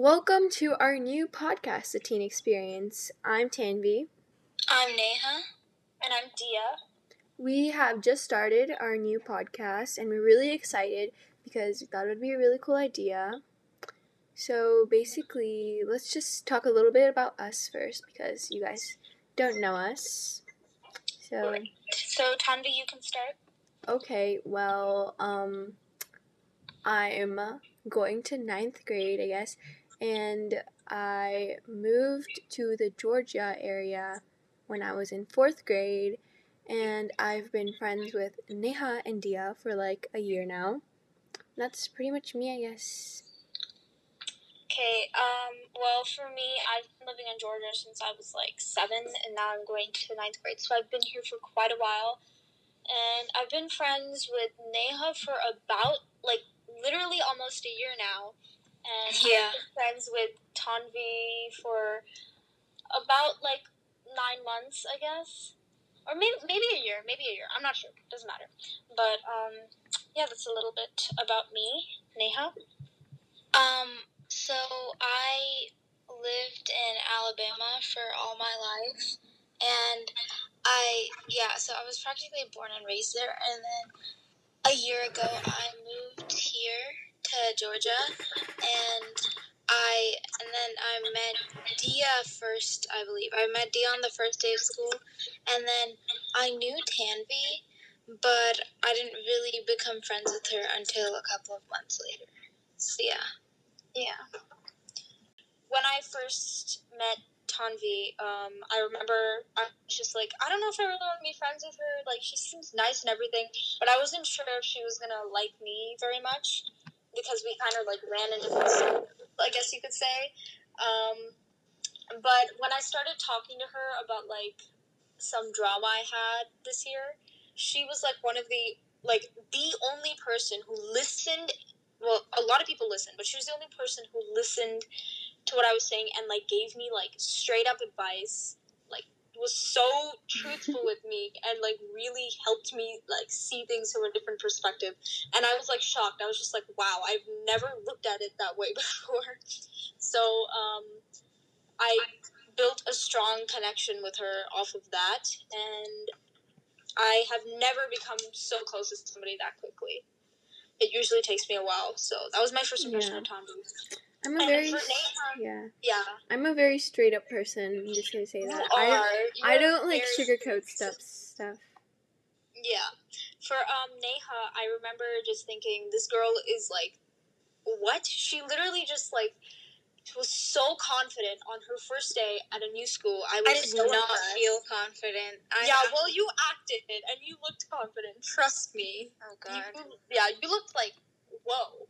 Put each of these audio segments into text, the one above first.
Welcome to our new podcast, The Teen Experience. I'm Tanvi. I'm Neha. And I'm Dia. We have just started our new podcast and we're really excited because we thought it would be a really cool idea. So basically, let's just talk a little bit about us first because you guys don't know us. So So Tanvi, you can start. Okay, well, um, I'm going to ninth grade, I guess, and I moved to the Georgia area when I was in fourth grade, and I've been friends with Neha and Dia for like a year now. That's pretty much me, I guess. Okay, um, well, for me, I've been living in Georgia since I was like seven, and now I'm going to ninth grade, so I've been here for quite a while. And I've been friends with Neha for about, like, literally almost a year now. And Yeah. I've been friends with Tanvi for about, like, nine months, I guess. Or maybe, maybe a year, maybe a year. I'm not sure. Doesn't matter. But, um, yeah, that's a little bit about me. Neha? Um, so I lived in Alabama for all my life, and I yeah, so I was practically born and raised there, and then a year ago I moved here to Georgia, and I and then I met Dia first, I believe. I met Dia on the first day of school, and then I knew Tanvi, but I didn't really become friends with her until a couple of months later. So yeah. Yeah. When I first met Tanvi, um, I remember I was just like, I don't know if I really want to be friends with her. Like, she seems nice and everything, but I wasn't sure if she was gonna like me very much because we kind of like ran into circles, I guess you could say. Um, but when I started talking to her about like some drama I had this year, she was like one of the like the only person who listened well, a lot of people listened, but she was the only person who listened to what I was saying and like gave me like straight up advice. Was so truthful with me and like really helped me like see things from a different perspective. And I was like shocked. I was just like, wow, I've never looked at it that way before. So um, I built a strong connection with her off of that, and I have never become so close to somebody that quickly it usually takes me a while. So that was my first impression Yeah. of Tom. I'm a And very yeah, yeah, I'm a very straight up person. I'm just gonna say that. are. I You I don't like sugarcoat stuff stuff. Yeah. For um Neha, I remember just thinking this girl is like what? She literally just like was so confident on her first day at a new school. I was I did so not impressed. feel confident. I, yeah, well, you acted it and you looked confident. Trust me. Oh You, god. yeah, you looked like whoa.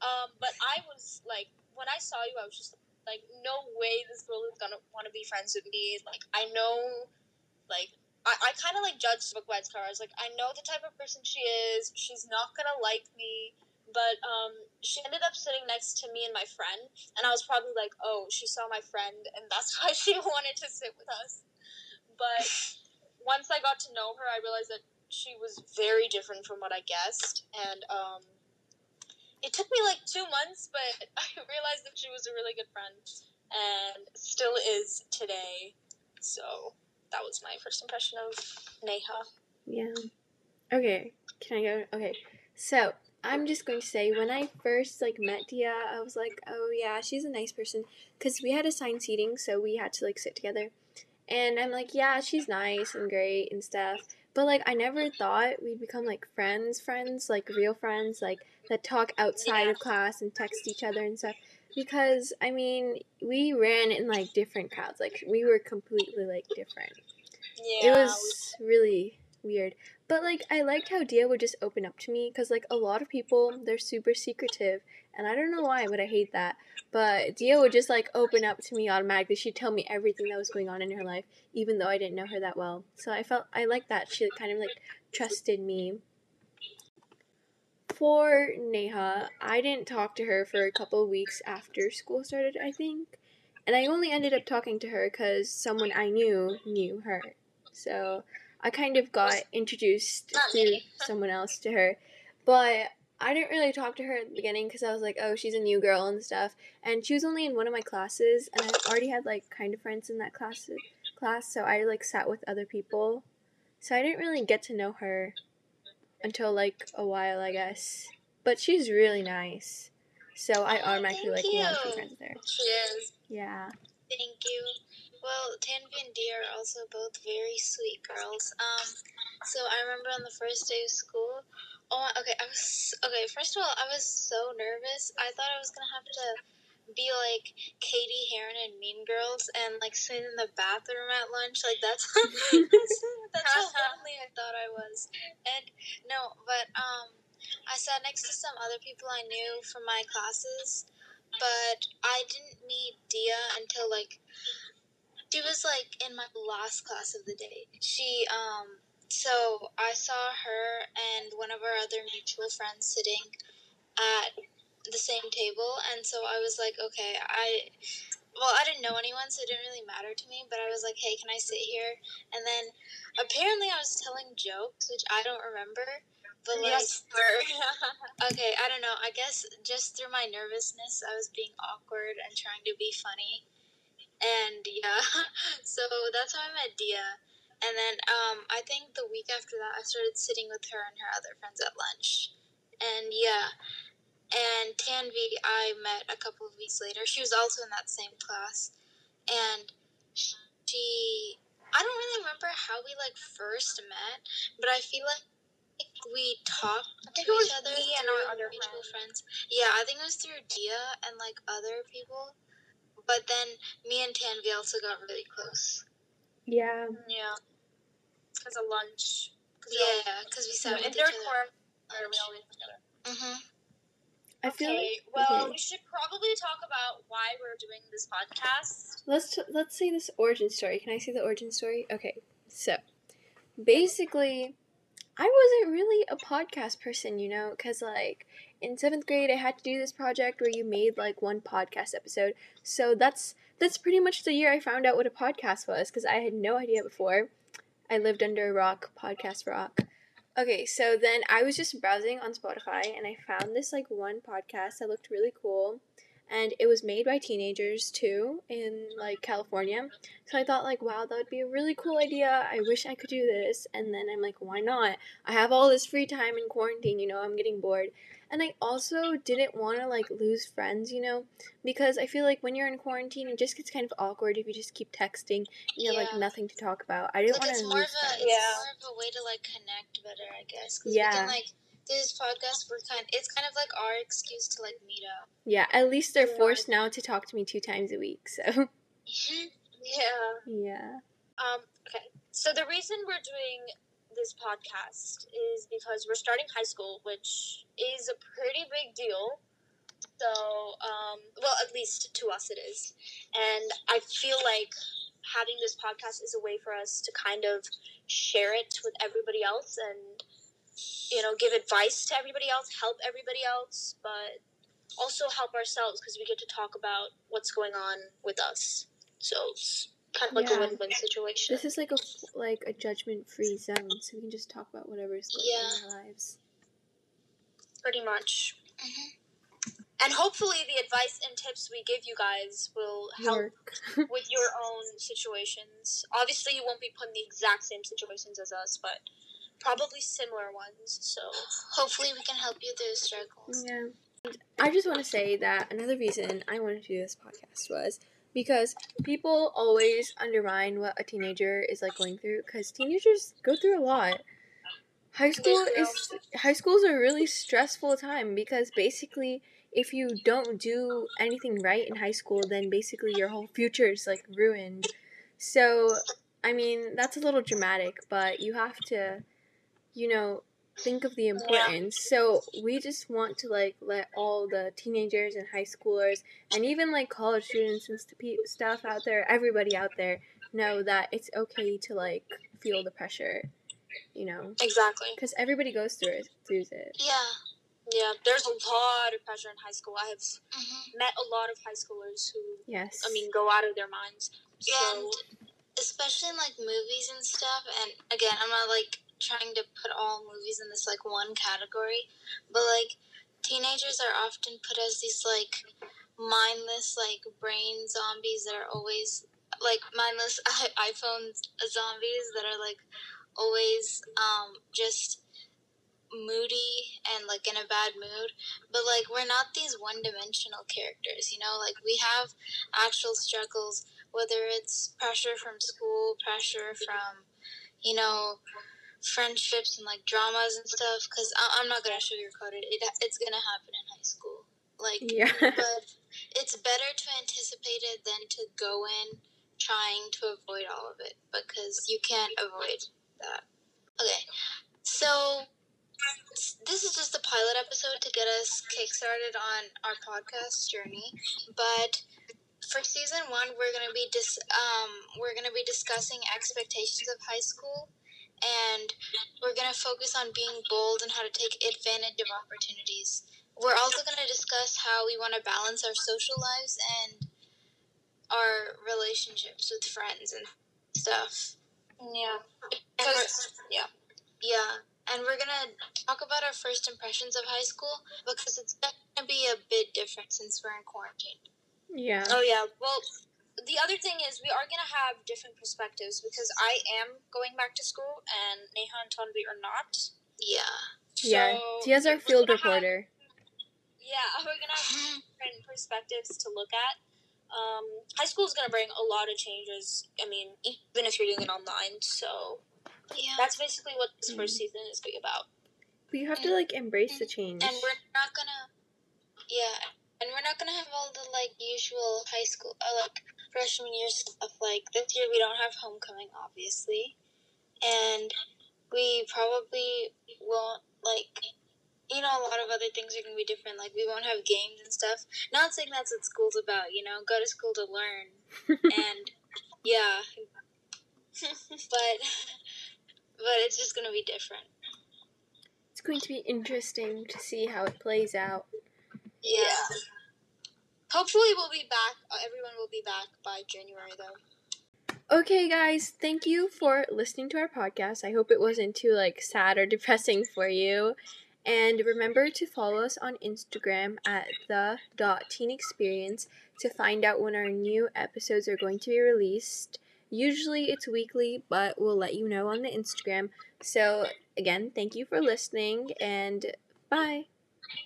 Um, but I was like, when I saw you, I was just like, no way, this girl is gonna want to be friends with me. Like, I know, like, I, I kind of like judged book by. I was like, I know the type of person she is. She's not gonna like me. But um, she ended up sitting next to me and my friend, and I was probably like, oh, she saw my friend, and that's why she wanted to sit with us. But once I got to know her, I realized that she was very different from what I guessed, and um, it took me like two months, but I realized that she was a really good friend, and still is today. So that was my first impression of Neha. Yeah. Okay. Can I go? Okay. So I'm just going to say when I first like met Dia, I was like, oh yeah, she's a nice person because we had assigned seating, so we had to like sit together. And I'm like, yeah, she's nice and great and stuff. But like, I never thought we'd become like friends, friends, like real friends, like that talk outside Yeah. of class and text each other and stuff. Because I mean, we ran in like different crowds. Like we were completely like different Yeah, it was really weird but like i liked how dia would just open up to me because like a lot of people they're super secretive and i don't know why but i hate that but dia would just like open up to me automatically she'd tell me everything that was going on in her life even though i didn't know her that well so i felt i liked that she kind of like trusted me for neha i didn't talk to her for a couple weeks after school started i think and i only ended up talking to her because someone i knew knew her so I kind of got introduced through someone else to her. But I didn't really talk to her at the beginning because I was like, oh, she's a new girl and stuff. And she was only in one of my classes, and I already had like kind of friends in that class. Class, so I like sat with other people, so I didn't really get to know her until like a while, I guess. But she's really nice, so I Oh, automatically like thank want to be friends with her. She is. Yeah. Thank you. Well, Tanvi and Dee are also both very sweet girls. Um, so I remember on the first day of school. Oh, okay. I was okay. First of all, I was so nervous. I thought I was gonna have to be like Cady Heron and Mean Girls and like sit in the bathroom at lunch. Like that's that's, that's how lonely I thought I was. And no, but um, I sat next to some other people I knew from my classes, but I didn't meet Dia until like she was like in my last class of the day. She um so I saw her and one of our other mutual friends sitting at the same table and so I was like, okay, I well, I didn't know anyone, so it didn't really matter to me, but I was like, hey, can I sit here? And then apparently I was telling jokes, which I don't remember. But like yes, sir. Okay, I don't know. I guess just through my nervousness, I was being awkward and trying to be funny. And yeah, so that's how I met Dia. And then um, I think the week after that, I started sitting with her and her other friends at lunch. And yeah, and Tanvi, I met a couple of weeks later. She was also in that same class. And she, I don't really remember how we like first met, but I feel like we talked to each other me and our other mutual friend. friends. Yeah, I think it was through Dia and like other people. But then me and Tanvi also got really close. Yeah. Yeah. Because of lunch. 'Cause Yeah, because we sat in third quarter, other. we all together. hmm I feel okay, like well, okay. we should probably talk about why we're doing this podcast. Let's t- let's say this origin story. Can I say the origin story? Okay. So, basically, I wasn't really a podcast person, you know, cuz like in 7th grade I had to do this project where you made like one podcast episode. So that's that's pretty much the year I found out what a podcast was cuz I had no idea before. I lived under a rock, podcast rock. Okay, so then I was just browsing on Spotify and I found this like one podcast that looked really cool and it was made by teenagers too in like California. So I thought like, wow, that would be a really cool idea. I wish I could do this. And then I'm like, why not? I have all this free time in quarantine, you know, I'm getting bored. And I also didn't want to like lose friends, you know, because I feel like when you're in quarantine, it just gets kind of awkward if you just keep texting. You have like nothing to talk about. I didn't Like want to more of lose a friends. it's Yeah. more of a way to like connect better, I guess. 'cause Yeah. We can like this podcast. We're kind. It's kind of like our excuse to like meet up. Yeah, at least they're forced now to talk to me two times a week. So Yeah. yeah. Um, okay. So the reason we're doing this podcast is because we're starting high school, which is a pretty big deal. So, um, well, at least to us it is. And I feel like having this podcast is a way for us to kind of share it with everybody else and, you know, give advice to everybody else, help everybody else, but also help ourselves because we get to talk about what's going on with us. So it's kind of like Yeah. a win-win situation. This is like a like a judgment free zone, so we can just talk about whatever is going on in our lives. pretty much. Mhm. And hopefully, the advice and tips we give you guys will help with your own situations. Obviously, you won't be put in the exact same situations as us, but probably similar ones. So, Hopefully, we can help you through the struggles. Yeah. And I just want to say that another reason I wanted to do this podcast was because people always undermine what a teenager is like going through because teenagers go through a lot. High school is high school is a really stressful time because basically if you don't do anything right in high school then basically your whole future is like ruined. So, I mean, that's a little dramatic, but you have to you know think of the importance. So we just want to like let all the teenagers and high schoolers and even like college students and st- stuff out there, everybody out there, know that it's okay to like feel the pressure, you know, exactly. because everybody goes through it. Through it. Yeah. Yeah, there's a lot of pressure in high school. I have hmm met a lot of high schoolers who, Yes. I mean, go out of their minds. So, And especially in like movies and stuff. And again, I'm not like trying to put all movies in this like one category, but like teenagers are often put as these like mindless like brain zombies that are always like mindless iPhone zombies that are like always um just moody and like in a bad mood. But like we're not these one-dimensional characters you know? Like we have actual struggles whether it's pressure from school pressure from you know friendships and like dramas and stuff because i'm not gonna sugarcoat it. it it's gonna happen in high school like Yeah. but it's better to anticipate it than to go in trying to avoid all of it because you can't avoid that okay so this is just a pilot episode to get us kickstarted on our podcast journey but for season one we're to be dis- um, we're to be discussing expectations of high school and we're going to focus on being bold and how to take advantage of opportunities we're also going to discuss how we want to balance our social lives and our relationships with friends and stuff Yeah. and Because yeah. yeah, and we're gonna talk about our first impressions of high school because it's gonna be a bit different since we're in quarantine. Yeah. Oh yeah. Well, the other thing is we are gonna have different perspectives because I am going back to school and Neha and Tanvi are not. Yeah, Yeah. So Dia's our field gonna have- reporter. yeah, we're gonna have different perspectives to look at. Um, high school is gonna bring a lot of changes. I mean, even if you're doing it online, so yeah, that's basically what this first season is going to be about. But you have to like embrace the change. and we're not gonna, yeah, and we're not gonna have all the like usual high school, uh, like freshman year stuff. Like this year, we don't have homecoming, obviously, and we probably won't like. You know, a lot of other things are gonna be different. Like we won't have games and stuff. Not saying that's what school's about. You know, go to school to learn. and yeah, but but it's just gonna be different. it's going to be interesting to see how it plays out. Yeah. Hopefully, we'll be back. Uh, everyone will be back by January, though. Okay, guys, thank you for listening to our podcast. I hope it wasn't too like sad or depressing for you. And remember to follow us on Instagram at the teen experience to find out when our new episodes are going to be released. Usually it's weekly, but we'll let you know on the Instagram. So again, thank you for listening and bye.